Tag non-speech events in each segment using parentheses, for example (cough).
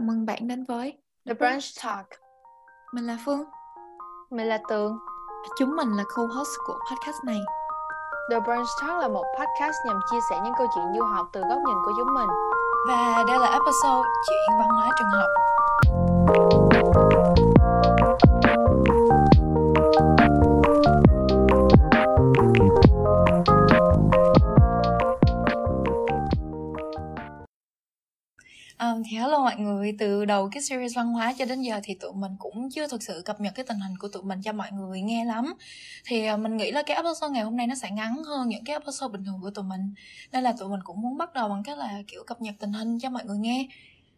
Chào mừng bạn đến với The Brunch Talk. Mình là Phương Mình là Tường. Chúng mình là co-host của podcast này The Brunch Talk là một podcast nhằm chia sẻ những câu chuyện du học từ góc nhìn của chúng mình. Và đây là episode Chuyện văn hóa trường học mọi người, từ đầu cái series văn hóa cho đến giờ thì tụi mình cũng chưa thực sự cập nhật cái tình hình của tụi mình cho mọi người nghe lắm Thì uh, mình nghĩ là cái episode ngày hôm nay nó sẽ ngắn hơn những cái episode bình thường của tụi mình Nên là tụi mình cũng muốn bắt đầu bằng cách là kiểu cập nhật tình hình cho mọi người nghe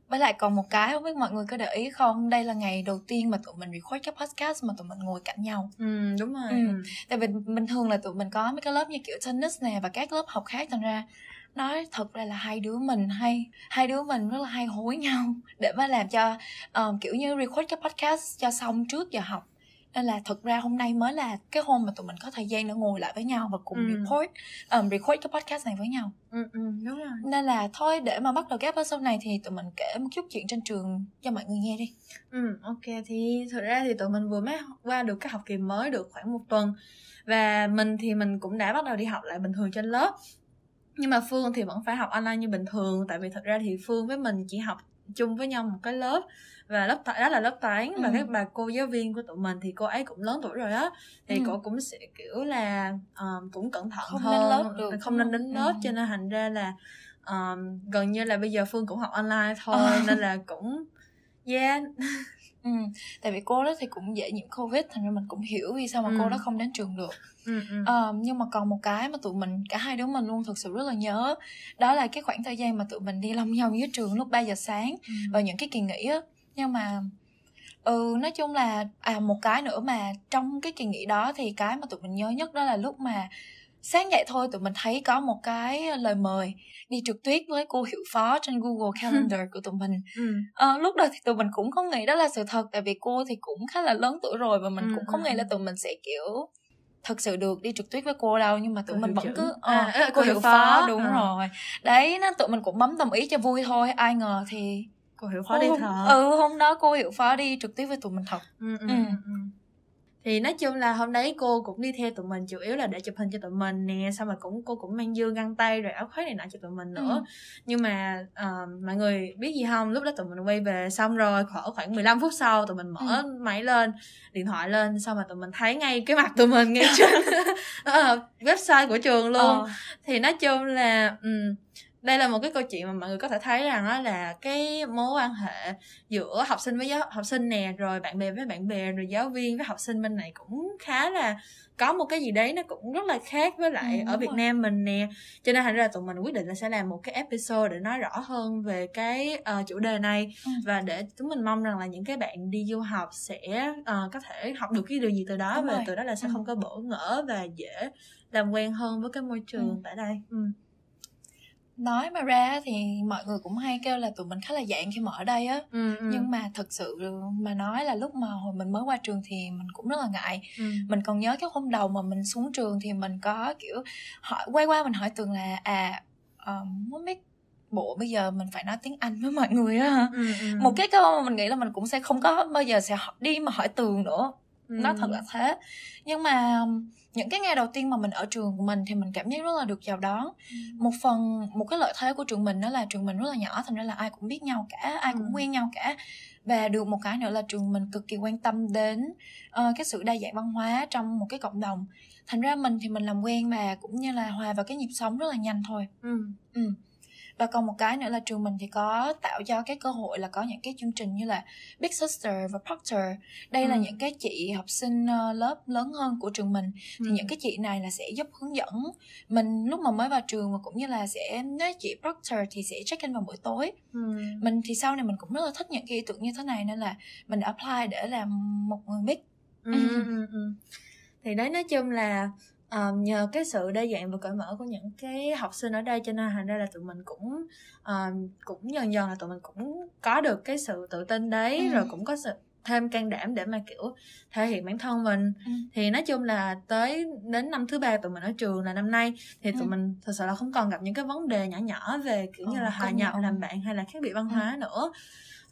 với lại còn một cái không biết mọi người có để ý không đây là ngày đầu tiên mà tụi mình record cái podcast mà tụi mình ngồi cạnh nhau Ừ, đúng rồi. ừ. tại vì bình thường là tụi mình có mấy cái lớp như kiểu tennis nè và các lớp học khác thành ra nói thật ra là hai đứa mình hay hai đứa mình rất là hay hối nhau (laughs) để mà làm cho um, kiểu như record cái podcast cho xong trước giờ học nên là thật ra hôm nay mới là cái hôm mà tụi mình có thời gian để ngồi lại với nhau và cùng Ừ. report um, record cái podcast này với nhau Ừ, ừ, đúng rồi. nên là thôi để mà bắt đầu cái episode này thì tụi mình kể một chút chuyện trên trường cho mọi người nghe đi Ừ, ok. Thì thực ra thì tụi mình vừa mới qua được cái học kỳ mới được khoảng một tuần. Và mình thì mình cũng đã bắt đầu đi học lại bình thường trên lớp. Nhưng mà Phương thì vẫn phải học online như bình thường. Tại vì thật ra thì Phương với mình chỉ học chung với nhau một cái lớp và lớp đó là lớp toán và Ừ. các bà cô giáo viên của tụi mình thì cô ấy cũng lớn tuổi rồi á thì Ừ. cô cũng sẽ kiểu là um, cũng cẩn thận Không hơn lớp được, không nên đến lớp Ừ. cho nên thành ra là um, gần như là bây giờ Phương cũng học online thôi Ờ. nên là cũng yeah ừ. tại vì cô đó thì cũng dễ nhiễm covid thành ra mình cũng hiểu vì sao mà Ừ. cô đó không đến trường được ừ, ừ. Ờ, nhưng mà còn một cái mà tụi mình cả hai đứa mình luôn thực sự rất là nhớ đó là cái khoảng thời gian mà tụi mình đi long nhau dưới trường lúc 3 giờ sáng Ừ. và những cái kỳ nghỉ á nhưng mà ừ nói chung là à một cái nữa mà trong cái kỳ nghỉ đó thì cái mà tụi mình nhớ nhất đó là lúc mà sáng dậy thôi tụi mình thấy có một cái lời mời đi trượt tuyết với cô hiệu phó trên Google (laughs) Calendar của tụi mình Ừ. Ờ, lúc đầu thì tụi mình cũng không nghĩ đó là sự thật tại vì cô thì cũng khá là lớn tuổi rồi và mình Ừ, cũng không ừ, nghĩ là tụi mình sẽ kiểu thật sự được đi trượt tuyết với cô đâu nhưng mà tụi Cô mình hiệu vẫn trưởng. cứ À, ờ, ờ, cô, hiệu phó, phó, đúng ờ. rồi đấy nên tụi mình cũng bấm đồng ý cho vui thôi ai ngờ thì cô hiểu khó đi thở ừ hôm đó cô hiệu phó đi trượt tuyết với tụi mình thật Ừ. ừ, ừ. Thì nói chung là hôm đấy cô cũng đi theo tụi mình chủ yếu là để chụp hình cho tụi mình nè xong rồi cũng cô cũng mang dương găng tay rồi áo khoác này nọ cho tụi mình nữa. Ừ. nhưng mà ờ, mọi người biết gì không? Lúc đó tụi mình quay về xong rồi khoảng khoảng 15 phút sau tụi mình mở máy lên điện thoại lên xong rồi tụi mình thấy ngay cái mặt tụi mình ngay trên (laughs) ờ, website của trường luôn. Ờ, thì nói chung là ừm, đây là một cái câu chuyện mà mọi người có thể thấy rằng đó là cái mối quan hệ giữa học sinh với giáo học sinh nè rồi bạn bè với bạn bè rồi giáo viên với học sinh bên này cũng khá là có một cái gì đấy nó cũng rất là khác với lại Ừ, ở Việt rồi. Nam mình nè cho nên thành ra tụi mình quyết định là sẽ làm một cái episode để nói rõ hơn về cái ờ, chủ đề này Ừ. và để chúng mình mong rằng là những cái bạn đi du học sẽ ờ, có thể học được cái điều gì từ đó Đúng và rồi. từ đó là sẽ Ừ. không có bỡ ngỡ và dễ làm quen hơn với cái môi trường Ừ. tại đây ừ. Nói mà ra thì mọi người cũng hay kêu là tụi mình khá là dạng khi mà ở đây á Ừ, ừ. nhưng mà thật sự mà nói là lúc mà hồi mình mới qua trường thì mình cũng rất là ngại ừ. mình còn nhớ cái hôm đầu mà mình xuống trường thì mình có kiểu hỏi quay qua mình hỏi tường là à um, không biết bộ bây giờ mình phải nói tiếng anh với mọi người á Ừ, ừ. một cái câu mà mình nghĩ là mình cũng sẽ không có bao giờ sẽ đi mà hỏi tường nữa Ừ. nó thật là thế nhưng mà những cái ngày đầu tiên mà mình ở trường của mình thì mình cảm giác rất là được chào đón Ừ. một phần một cái lợi thế của trường mình đó là trường mình rất là nhỏ thành ra là ai cũng biết nhau cả ai cũng Ừ. quen nhau cả và được một cái nữa là trường mình cực kỳ quan tâm đến ờ, cái sự đa dạng văn hóa trong một cái cộng đồng thành ra mình thì mình làm quen và cũng như là hòa vào cái nhịp sống rất là nhanh thôi Ừ. Ừ. Và còn một cái nữa là trường mình thì có tạo cho cái cơ hội là có những cái chương trình như là Big Sister và Proctor. Đây là Ừ. những cái chị học sinh ờ, lớp lớn hơn của trường mình. Thì Ừ. những cái chị này là sẽ giúp hướng dẫn mình lúc mà mới vào trường và cũng như là sẽ nói chị Proctor thì sẽ check in vào buổi tối. Ừ. Mình thì sau này mình cũng rất là thích những cái ý tưởng như thế này nên là mình apply để làm một người Big. Ừ, ừ, ừ, ừ. thì đấy nói chung là ờ, nhờ cái sự đa dạng và cởi mở của những cái học sinh ở đây cho nên thành ra là tụi mình cũng ờ, cũng dần dần là tụi mình cũng có được cái sự tự tin đấy Ừ. rồi cũng có sự thêm can đảm để mà kiểu thể hiện bản thân mình Ừ. thì nói chung là tới đến năm thứ ba tụi mình ở trường là năm nay thì tụi Ừ. mình thật sự là không còn gặp những cái vấn đề nhỏ nhỏ về kiểu như Ờ, là hòa nhập làm bạn hay là khác biệt văn hóa nữa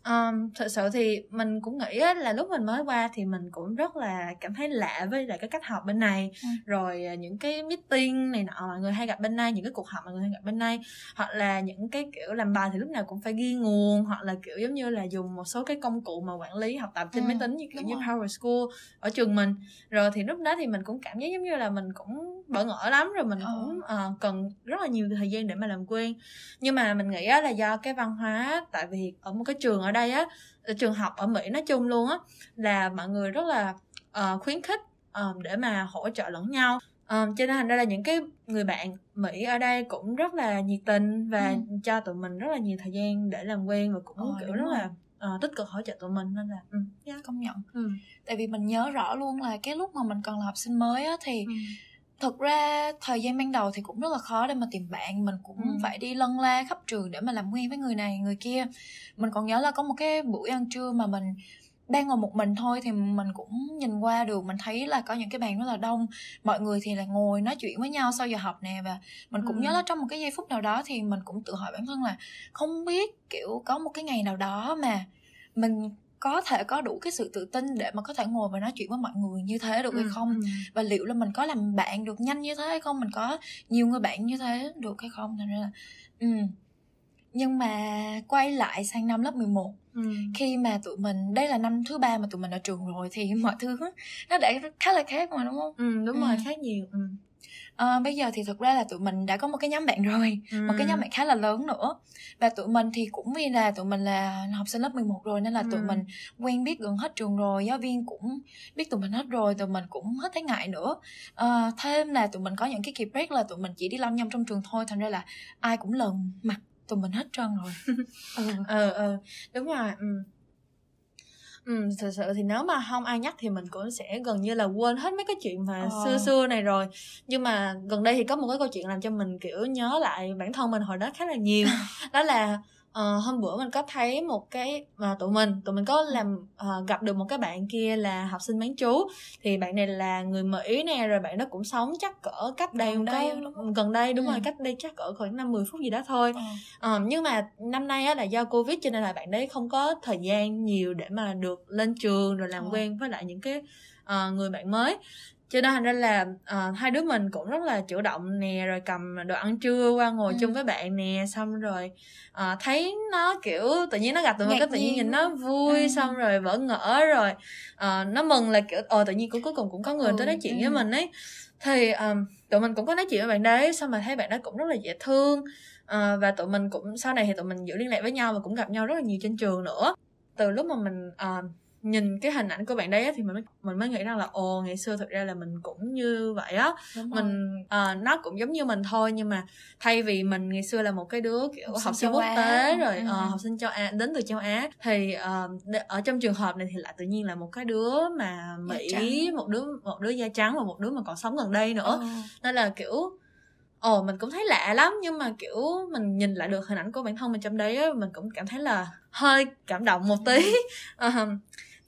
Um, thật sự thì mình cũng nghĩ là lúc mình mới qua thì mình cũng rất là cảm thấy lạ với lại cái cách học bên này Ừ. rồi à, những cái meeting này nọ mọi người hay gặp bên này những cái cuộc họp mọi người hay gặp bên này hoặc là những cái kiểu làm bài thì lúc nào cũng phải ghi nguồn hoặc là kiểu giống như là dùng một số cái công cụ mà quản lý học tập trên Ừ, máy tính như kiểu đúng như rồi. Power School ở trường mình rồi thì lúc đó thì mình cũng cảm giác giống như là mình cũng bỡ ngỡ lắm rồi mình Ờ. cũng ờ, cần rất là nhiều thời gian để mà làm quen nhưng mà mình nghĩ là do cái văn hóa tại vì ở một cái trường ở đây á ở trường học ở Mỹ nói chung luôn á là mọi người rất là ờ, khuyến khích ờ, để mà hỗ trợ lẫn nhau Ờ, cho nên thành ra là những cái người bạn Mỹ ở đây cũng rất là nhiệt tình và Ừ. cho tụi mình rất là nhiều thời gian để làm quen và cũng Ờ, kiểu rất rồi. là ờ, tích cực hỗ trợ tụi mình nên là ừ, yeah. công nhận ừ. tại vì mình nhớ rõ luôn là cái lúc mà mình còn là học sinh mới á thì Ừ. thực ra thời gian ban đầu thì cũng rất là khó để mà tìm bạn mình cũng Ừ. phải đi lân la khắp trường để mà làm quen với người này người kia mình còn nhớ là có một cái buổi ăn trưa mà mình đang ngồi một mình thôi thì mình cũng nhìn qua được mình thấy là có những cái bàn rất là đông mọi người thì là ngồi nói chuyện với nhau sau giờ học nè và mình cũng Ừ. nhớ là trong một cái giây phút nào đó thì mình cũng tự hỏi bản thân là không biết kiểu có một cái ngày nào đó mà mình có thể có đủ cái sự tự tin để mà có thể ngồi và nói chuyện với mọi người như thế được hay Ừ, không ừ. và liệu là mình có làm bạn được nhanh như thế hay không mình có nhiều người bạn như thế được hay không thành ra là ừ nhưng mà quay lại sang năm lớp 11 Ừ. khi mà tụi mình đây là năm thứ ba mà tụi mình ở trường rồi thì (laughs) mọi thứ nó đã khá là khác mà đúng không Ừ, đúng Ừ. rồi khác nhiều ừ. Ờ, bây giờ thì thực ra là tụi mình đã có một cái nhóm bạn rồi một cái Ừ. nhóm bạn khá là lớn nữa và tụi mình thì cũng vì là tụi mình là học sinh lớp 11 rồi nên là tụi Ừ. mình quen biết gần hết trường rồi giáo viên cũng biết tụi mình hết rồi tụi mình cũng hết thấy ngại nữa Ờ, thêm là tụi mình có những cái kỳ break là tụi mình chỉ đi lăm nhăm trong trường thôi thành ra là ai cũng lần mặt tụi mình hết trơn rồi (laughs) ừ. ờ ờ đúng rồi ừ Ừ, thật sự thì nếu mà không ai nhắc thì mình cũng sẽ gần như là quên hết mấy cái chuyện mà Ờ. xưa xưa này rồi nhưng mà gần đây thì có một cái câu chuyện làm cho mình kiểu nhớ lại bản thân mình hồi đó khá là nhiều (laughs) đó là ờ, hôm bữa mình có thấy một cái mà tụi mình tụi mình có làm ờ, gặp được một cái bạn kia là học sinh bán trú thì bạn này là người Mỹ nè rồi bạn đó cũng sống chắc cỡ cách đây Gần đây có đúng không? gần đây đúng Ừ. rồi cách đây chắc cỡ khoảng năm 10 phút gì đó thôi Ờ. Ờ, nhưng mà năm nay á là do covid cho nên là bạn đấy không có thời gian nhiều để mà được lên trường rồi làm Ờ. quen với lại những cái ờ, người bạn mới cho nên thành ra là ờ, hai đứa mình cũng rất là chủ động nè rồi cầm đồ ăn trưa qua ngồi Ừ. chung với bạn nè xong rồi ờ, thấy nó kiểu tự nhiên nó gặp tụi mình cái tự nhiên nhìn nó vui Ừ. xong rồi vỡ ngỡ rồi ờ, nó mừng là kiểu ờ tự nhiên cũng cuối cùng cũng có người Ừ, tới nói chuyện ừ. với mình ấy thì um, tụi mình cũng có nói chuyện với bạn đấy xong mà thấy bạn đó cũng rất là dễ thương Ờ, và tụi mình cũng sau này thì tụi mình giữ liên lạc với nhau và cũng gặp nhau rất là nhiều trên trường nữa từ lúc mà mình ờ, nhìn cái hình ảnh của bạn đấy thì mình mới mình mới nghĩ rằng là ồ ngày xưa thực ra là mình cũng như vậy á mình ờ, nó cũng giống như mình thôi nhưng mà thay vì mình ngày xưa là một cái đứa kiểu Học sinh học sinh châu quốc Á. tế rồi Ừ. ờ, học sinh châu Á đến từ châu Á thì ờ, đ- ở trong trường hợp này thì lại tự nhiên là một cái đứa mà Mỹ một đứa một đứa da trắng và một đứa mà còn sống gần đây nữa Ờ. nên là kiểu ồ mình cũng thấy lạ lắm nhưng mà kiểu mình nhìn lại được hình ảnh của bản thân mình trong đấy á mình cũng cảm thấy là hơi cảm động một tí (laughs)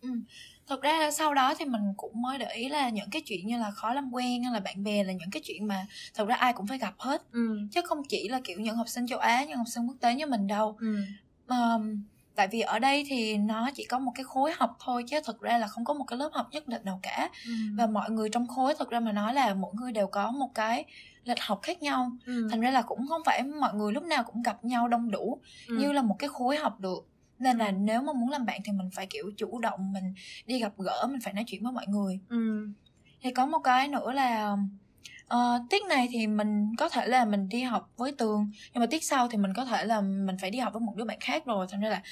Ờ, thật ra sau đó thì mình cũng mới để ý là những cái chuyện như là khó làm quen hay là bạn bè là những cái chuyện mà thật ra ai cũng phải gặp hết. Ừ. Chứ không chỉ là kiểu những học sinh châu Á những học sinh quốc tế như mình đâu. Ừ. Ờm, tại vì ở đây thì nó chỉ có một cái khối học thôi chứ thực ra là không có một cái lớp học nhất định nào cả. Ừ. và mọi người trong khối thực ra mà nói là mỗi người đều có một cái lịch học khác nhau. Ừ. thành ra là cũng không phải mọi người lúc nào cũng gặp nhau đông đủ ừ. như là một cái khối học được nên là nếu mà muốn làm bạn thì mình phải kiểu chủ động mình đi gặp gỡ mình phải nói chuyện với mọi người. Ừ. Thì có một cái nữa là ờ, tiết này thì mình có thể là mình đi học với tường nhưng mà tiết sau thì mình có thể là mình phải đi học với một đứa bạn khác rồi thành ra là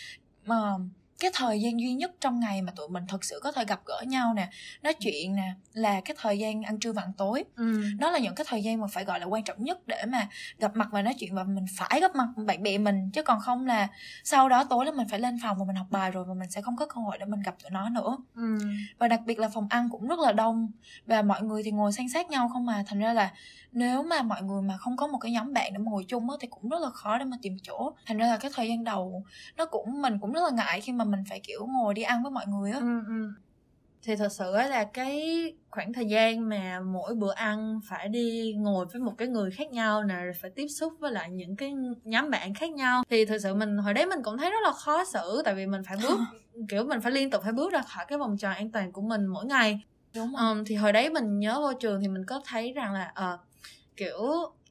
ờ, cái thời gian duy nhất trong ngày mà tụi mình thực sự có thể gặp gỡ nhau nè nói chuyện nè là cái thời gian ăn trưa và ăn tối. Ừ. Đó là những cái thời gian mà phải gọi là quan trọng nhất để mà gặp mặt và nói chuyện và mình phải gặp mặt bạn bè mình. Chứ còn không là sau đó tối là mình phải lên phòng và mình học bài rồi và mình sẽ không có cơ hội để mình gặp tụi nó nữa. Ừ. Và đặc biệt là phòng ăn cũng rất là đông và mọi người thì ngồi san sát nhau không mà thành ra là nếu mà mọi người mà không có một cái nhóm bạn để mà ngồi chung á thì cũng rất là khó để mà tìm chỗ. Thành ra là cái thời gian đầu nó cũng mình cũng rất là ngại khi mà mình phải kiểu ngồi đi ăn với mọi người á ừ ừ thì thật sự là cái khoảng thời gian mà mỗi bữa ăn phải đi ngồi với một cái người khác nhau nè rồi phải tiếp xúc với lại những cái nhóm bạn khác nhau thì thực sự mình hồi đấy mình cũng thấy rất là khó xử tại vì mình phải bước (laughs) kiểu mình phải liên tục phải bước ra khỏi cái vòng tròn an toàn của mình mỗi ngày đúng rồi. um, thì hồi đấy mình nhớ vô trường thì mình có thấy rằng là uh, kiểu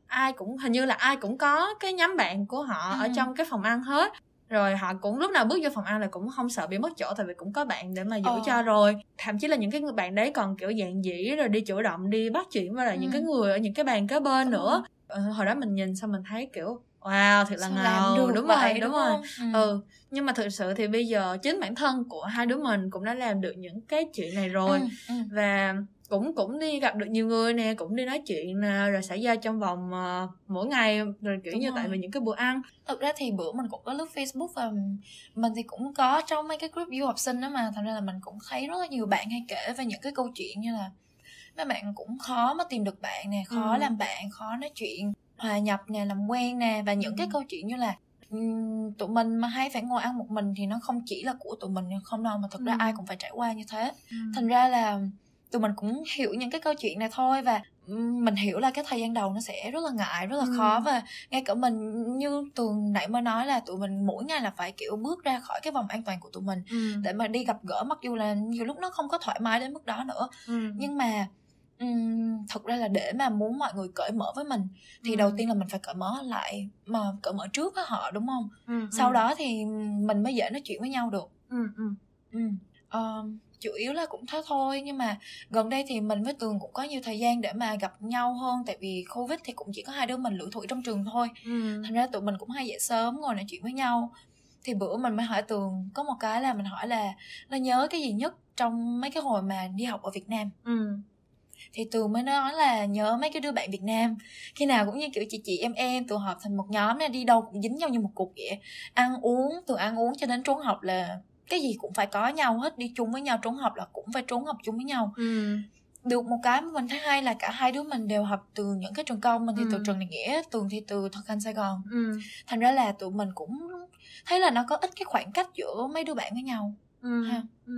ai cũng hình như là ai cũng có cái nhóm bạn của họ ừ. ở trong cái phòng ăn hết rồi họ cũng lúc nào bước vô phòng ăn là cũng không sợ bị mất chỗ tại vì cũng có bạn để mà giữ ờ. cho rồi thậm chí là những cái người bạn đấy còn kiểu dạng dĩ rồi đi chủ động đi bắt chuyện với lại ừ. những cái người ở những cái bàn kế bên đúng nữa. Ờ, hồi đó mình nhìn xong mình thấy kiểu wow thiệt là ngầu đúng, đúng rồi đúng, đúng rồi ừ. ừ nhưng mà thực sự thì bây giờ chính bản thân của hai đứa mình cũng đã làm được những cái chuyện này rồi ừ. Ừ. và cũng cũng đi gặp được nhiều người nè cũng đi nói chuyện nè rồi xảy ra trong vòng uh, mỗi ngày rồi kiểu Đúng như rồi. tại vì những cái bữa ăn thực ra thì bữa mình cũng có lướt facebook và mình thì cũng có trong mấy cái group du học sinh đó mà thành ra là mình cũng thấy rất là nhiều bạn hay kể về những cái câu chuyện như là mấy bạn cũng khó mà tìm được bạn nè khó ừ. làm bạn khó nói chuyện hòa nhập nè làm quen nè và những ừ. cái câu chuyện như là tụi mình mà hay phải ngồi ăn một mình thì nó không chỉ là của tụi mình không đâu mà thực ừ. ra ai cũng phải trải qua như thế ừ. thành ra là tụi mình cũng hiểu những cái câu chuyện này thôi và mình hiểu là cái thời gian đầu nó sẽ rất là ngại rất là ừ. khó và ngay cả mình như tường nãy mới nói là tụi mình mỗi ngày là phải kiểu bước ra khỏi cái vòng an toàn của tụi mình ừ. để mà đi gặp gỡ mặc dù là nhiều lúc nó không có thoải mái đến mức đó nữa ừ. nhưng mà um, thật ra là để mà muốn mọi người cởi mở với mình thì ừ. đầu tiên là mình phải cởi mở lại mà cởi mở trước với họ đúng không ừ, sau ừ. đó thì mình mới dễ nói chuyện với nhau được ừ, ừ. Ừ. Um, chủ yếu là cũng thế thôi nhưng mà gần đây thì mình với tường cũng có nhiều thời gian để mà gặp nhau hơn tại vì covid thì cũng chỉ có hai đứa mình lủi thủi trong trường thôi. Ừ. thành ra tụi mình cũng hay dậy sớm ngồi nói chuyện với nhau. Thì bữa mình mới hỏi tường có một cái là mình hỏi là nó nhớ cái gì nhất trong mấy cái hồi mà đi học ở việt nam? Ừ. Thì tường mới nói là nhớ mấy cái đứa bạn việt nam. Khi nào cũng như kiểu chị chị em em tụi họp thành một nhóm này đi đâu cũng dính nhau như một cục vậy. Ăn uống từ ăn uống cho đến trốn học là cái gì cũng phải có nhau hết đi chung với nhau trốn học là cũng phải trốn học chung với nhau ừ. được một cái mà mình thấy hay là cả hai đứa mình đều học từ những cái trường công mình thì ừ. từ trường này nghĩa tường thì từ thực hành sài gòn ừ. thành ra là tụi mình cũng thấy là nó có ít cái khoảng cách giữa mấy đứa bạn với nhau ừ. ha ừ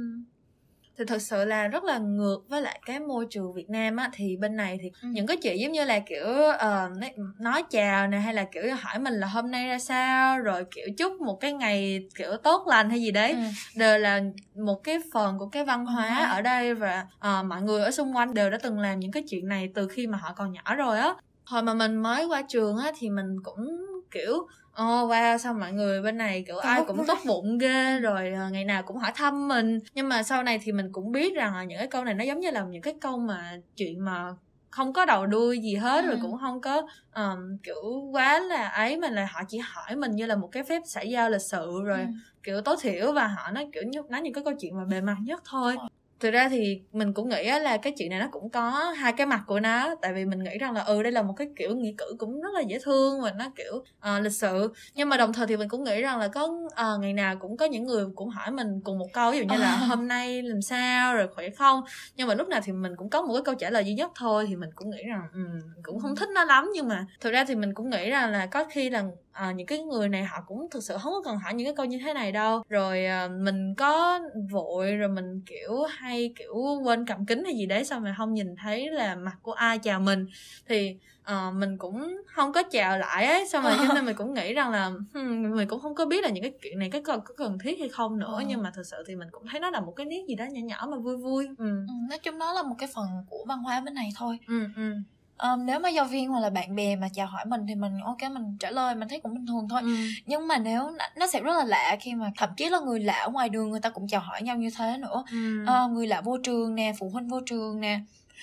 thì thực sự là rất là ngược với lại cái môi trường Việt Nam á thì bên này thì ừ. những cái chuyện giống như là kiểu uh, nói chào nè hay là kiểu hỏi mình là hôm nay ra sao rồi kiểu chúc một cái ngày kiểu tốt lành hay gì đấy ừ. đều là một cái phần của cái văn hóa ừ. ở đây và uh, mọi người ở xung quanh đều đã từng làm những cái chuyện này từ khi mà họ còn nhỏ rồi á hồi mà mình mới qua trường á thì mình cũng kiểu oh, wow sao mọi người bên này kiểu ai cũng tốt bụng ghê rồi uh, ngày nào cũng hỏi thăm mình nhưng mà sau này thì mình cũng biết rằng là những cái câu này nó giống như là những cái câu mà chuyện mà không có đầu đuôi gì hết ừ. rồi cũng không có um, kiểu quá là ấy mà là họ chỉ hỏi mình như là một cái phép xã giao lịch sự rồi ừ. kiểu tối thiểu và họ nói kiểu nói những cái câu chuyện mà bề mặt nhất thôi thực ra thì mình cũng nghĩ là cái chuyện này nó cũng có hai cái mặt của nó tại vì mình nghĩ rằng là ừ đây là một cái kiểu nghĩa cử cũng rất là dễ thương và nó kiểu uh, lịch sự. Nhưng mà đồng thời thì mình cũng nghĩ rằng là có uh, ngày nào cũng có những người cũng hỏi mình cùng một câu ví dụ như là (laughs) hôm nay làm sao rồi khỏe không? Nhưng mà lúc nào thì mình cũng có một cái câu trả lời duy nhất thôi thì mình cũng nghĩ rằng um, cũng không thích nó lắm. Nhưng mà thực ra thì mình cũng nghĩ rằng là có khi là à, những cái người này họ cũng thực sự không có cần hỏi những cái câu như thế này đâu. Rồi à, mình có vội rồi mình kiểu hay kiểu quên cầm kính hay gì đấy sao mà không nhìn thấy là mặt của ai chào mình. Thì uh, mình cũng không có chào lại ấy xong rồi cho nên mình cũng nghĩ rằng là hmm, mình cũng không có biết là những cái chuyện này cái có, có cần thiết hay không nữa. Ừ. nhưng mà thực sự thì mình cũng thấy nó là một cái nét gì đó nhỏ nhỏ mà vui vui. Ừ. Ừ, nói chung nó là một cái phần của văn hóa bên này thôi. Ừ, ừ um, nếu mà giáo viên hoặc là bạn bè mà chào hỏi mình thì mình ok mình trả lời mình thấy cũng bình thường thôi ừ. nhưng mà nếu nó sẽ rất là lạ khi mà thậm chí là người lạ ở ngoài đường người ta cũng chào hỏi nhau như thế nữa ừ. uh, người lạ vô trường nè phụ huynh vô trường nè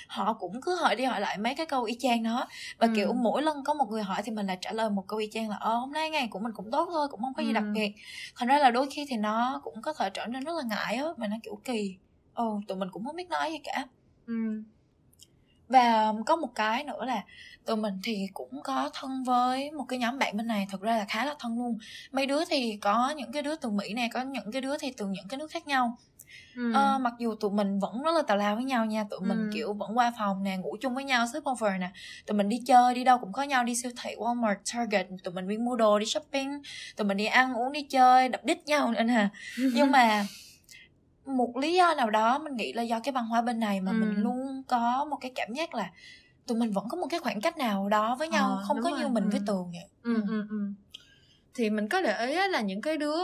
họ cũng cứ hỏi đi hỏi lại mấy cái câu y chang đó và ừ. kiểu mỗi lần có một người hỏi thì mình lại trả lời một câu y chang là ờ hôm nay ngày của mình cũng tốt thôi cũng không có gì ừ. đặc biệt thành ra là đôi khi thì nó cũng có thể trở nên rất là ngại á mà nó kiểu kỳ ồ tụi mình cũng không biết nói gì cả ừ và có một cái nữa là tụi mình thì cũng có thân với một cái nhóm bạn bên này thực ra là khá là thân luôn mấy đứa thì có những cái đứa từ mỹ này có những cái đứa thì từ những cái nước khác nhau Ừ. Ờ, mặc dù tụi mình vẫn rất là tào lao với nhau nha tụi mình ừ. kiểu vẫn qua phòng nè ngủ chung với nhau sleepover nè tụi mình đi chơi đi đâu cũng có nhau đi siêu thị Walmart Target tụi mình đi mua đồ đi shopping tụi mình đi ăn uống đi chơi đập đít nhau nữa nè nhưng mà một lý do nào đó mình nghĩ là do cái văn hóa bên này mà Ừ. mình luôn có một cái cảm giác là tụi mình vẫn có một cái khoảng cách nào đó với nhau Ờ, không có rồi, như mình với ừ. tường vậy ừ, Ừ. ừ, ừ. thì mình có để ý là những cái đứa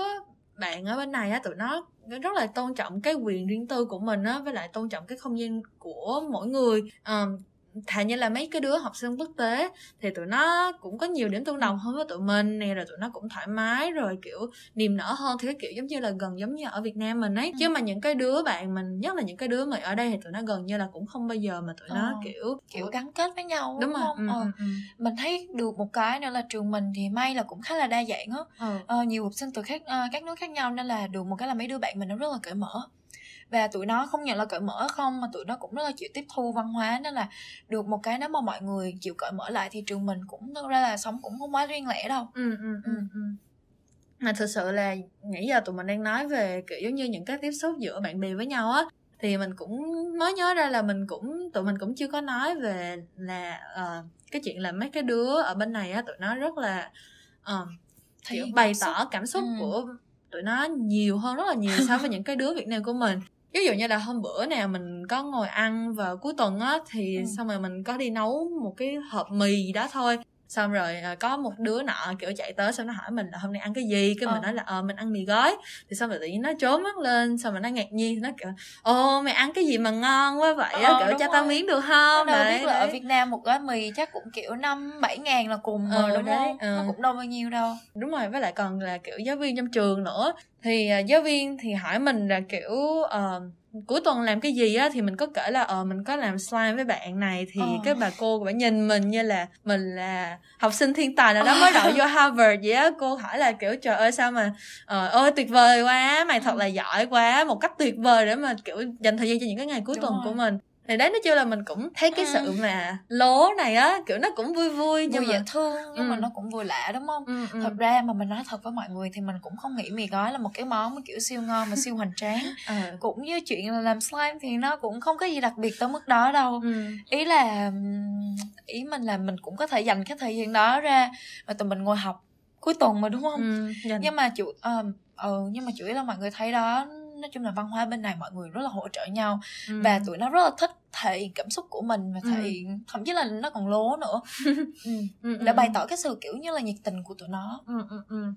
bạn ở bên này á tụi nó rất là tôn trọng cái quyền riêng tư của mình á với lại tôn trọng cái không gian của mỗi người Ờm, thà như là mấy cái đứa học sinh quốc tế thì tụi nó cũng có nhiều điểm tương đồng hơn với tụi mình nè rồi tụi nó cũng thoải mái rồi kiểu niềm nở hơn. Thì cái kiểu giống như là gần giống như ở Việt Nam mình ấy. Ừ. chứ mà những cái đứa bạn mình nhất là những cái đứa mà ở đây thì tụi nó gần như là cũng không bao giờ mà tụi nó Ờ, kiểu kiểu gắn kết với nhau đúng rồi. không? Ừ, Ờ, ừ, ừ. mình thấy được một cái nữa là trường mình thì may là cũng khá là đa dạng á. Ờ. Ờ, nhiều học sinh từ khác ờ, các nước khác nhau nên là được một cái là mấy đứa bạn mình nó rất là cởi mở và tụi nó không nhận là cởi mở không mà tụi nó cũng rất là chịu tiếp thu văn hóa. Nên là được một cái nếu mà mọi người chịu cởi mở lại thì trường mình cũng thực ra là sống cũng không quá riêng lẻ đâu. Ừ ừ ừ ừ. mà thực sự là nãy giờ tụi mình đang nói về kiểu giống như những cái tiếp xúc giữa bạn bè với nhau á thì mình cũng mới nhớ ra là mình cũng tụi mình cũng chưa có nói về là ờ, cái chuyện là mấy cái đứa ở bên này á tụi nó rất là ờ, Thể kiểu bày cảm tỏ cảm xúc Ừ. của tụi nó nhiều hơn rất là nhiều so với những cái đứa Việt Nam của mình ví dụ như là hôm bữa nào mình có ngồi ăn vào cuối tuần á thì Ừ. xong rồi mình có đi nấu một cái hộp mì gì đó thôi xong rồi à, có một đứa nọ kiểu chạy tới xong nó hỏi mình là hôm nay ăn cái gì cái mình Ờ. nói là ờ mình ăn mì gói thì xong rồi tự nhiên nó trốn mắt lên xong rồi nó ngạc nhiên nó kiểu ồ mày ăn cái gì mà ngon quá vậy Ờ, kiểu cho tao miếng được Nó không đâu đấy, biết là ở đấy. Việt Nam một gói mì chắc cũng kiểu năm bảy ngàn là cùng Ờ, rồi đúng đấy, không? ờ. Nó cũng đâu bao nhiêu đâu. đúng rồi với lại còn là kiểu giáo viên trong trường nữa thì à, giáo viên thì hỏi mình là kiểu ờ, cuối tuần làm cái gì á thì mình có kể là ờ mình có làm slime với bạn này thì Ờ. cái bà cô bà nhìn mình như là mình là học sinh thiên tài nào đó mới đậu vô Harvard vậy á cô hỏi là kiểu trời ơi sao mà ờ ôi tuyệt vời quá mày thật Ừ. là giỏi quá một cách tuyệt vời để mà kiểu dành thời gian cho những cái ngày cuối Đúng tuần rồi. của mình thì đấy nói chung là mình cũng thấy cái Ừ. sự mà lố này á kiểu nó cũng vui vui nhưng Vừa mà dễ thương nhưng mà Ừ. nó cũng vừa lạ đúng không? ừ, ừ. Thật ra mà mình nói thật với mọi người thì mình cũng không nghĩ mì gói là một cái món kiểu siêu ngon mà siêu hoành tráng. (laughs) Ờ. Cũng như chuyện là làm slime thì nó cũng không có gì đặc biệt tới mức đó đâu. ừ. Ý là ý mình là mình cũng có thể dành cái thời gian đó ra và tụi mình ngồi học cuối tuần mà đúng không? Ừ, dành- nhưng mà chủ um, ừ, nhưng mà chủ yếu là mọi người thấy đó nói chung là văn hóa bên này mọi người rất là hỗ trợ nhau ừ. và tụi nó rất là thích thể hiện cảm xúc của mình và thể Ừ. hiện thậm chí là nó còn lố nữa (laughs) ừ. ừ, để bày tỏ cái sự kiểu như là nhiệt tình của tụi nó ừ, ừ, ừ.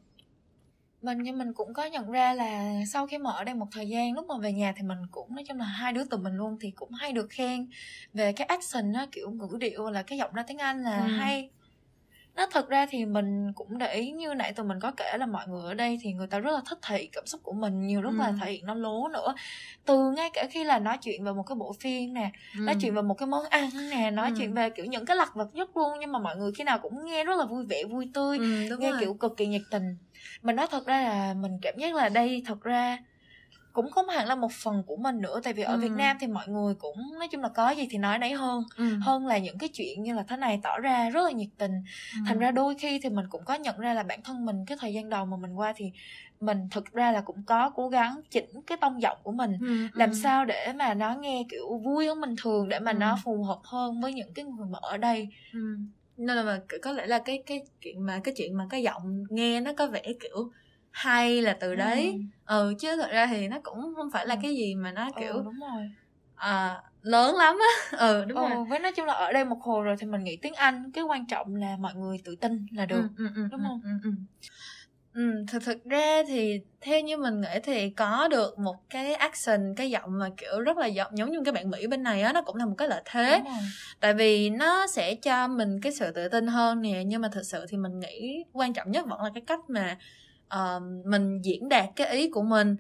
mình nhưng mình cũng có nhận ra là sau khi mà ở đây một thời gian lúc mà về nhà thì mình cũng nói chung là hai đứa tụi mình luôn thì cũng hay được khen về cái action á kiểu ngữ điệu là cái giọng ra tiếng Anh là Ừ. hay nó thật ra thì mình cũng để ý như nãy tụi mình có kể là mọi người ở đây thì người ta rất là thích thể hiện cảm xúc của mình nhiều lúc Ừ. là thể hiện nó lố nữa từ ngay cả khi là nói chuyện về một cái bộ phim nè nói chuyện về một cái món ăn nè nói Ừ. chuyện về kiểu những cái lặt vặt nhất luôn nhưng mà mọi người khi nào cũng nghe rất là vui vẻ vui tươi ừ, nghe rồi. kiểu cực kỳ nhiệt tình mình nói thật ra là mình cảm giác là đây thật ra cũng không hẳn là một phần của mình nữa tại vì ở Ừ. Việt Nam thì mọi người cũng nói chung là có gì thì nói đấy hơn ừ. hơn là những cái chuyện như là thế này tỏ ra rất là nhiệt tình ừ. thành ra đôi khi thì mình cũng có nhận ra là bản thân mình cái thời gian đầu mà mình qua thì mình thực ra là cũng có cố gắng chỉnh cái tông giọng của mình ừ. làm ừ. sao để mà nó nghe kiểu vui hơn bình thường để mà Ừ. nó phù hợp hơn với những cái người mà ở đây ừ. nên là mà có lẽ là cái cái chuyện mà cái chuyện mà cái giọng nghe nó có vẻ kiểu hay là từ đấy ừ. ừ chứ thật ra thì nó cũng không phải là Ừ. cái gì mà nó ừ, kiểu đúng rồi à, lớn lắm á (laughs) ừ đúng ừ, rồi với nói chung là ở đây một hồi rồi thì mình nghĩ tiếng Anh cái quan trọng là mọi người tự tin là được ừ, ừ, ừ, đúng ừ, không? ừ, ừ. Ừ, thực thực ra thì theo như mình nghĩ thì có được một cái action cái giọng mà kiểu rất là giọng giống như cái bạn Mỹ bên này á nó cũng là một cái lợi thế tại vì nó sẽ cho mình cái sự tự tin hơn nè nhưng mà thực sự thì mình nghĩ quan trọng nhất vẫn là cái cách mà ờ, mình diễn đạt cái ý của mình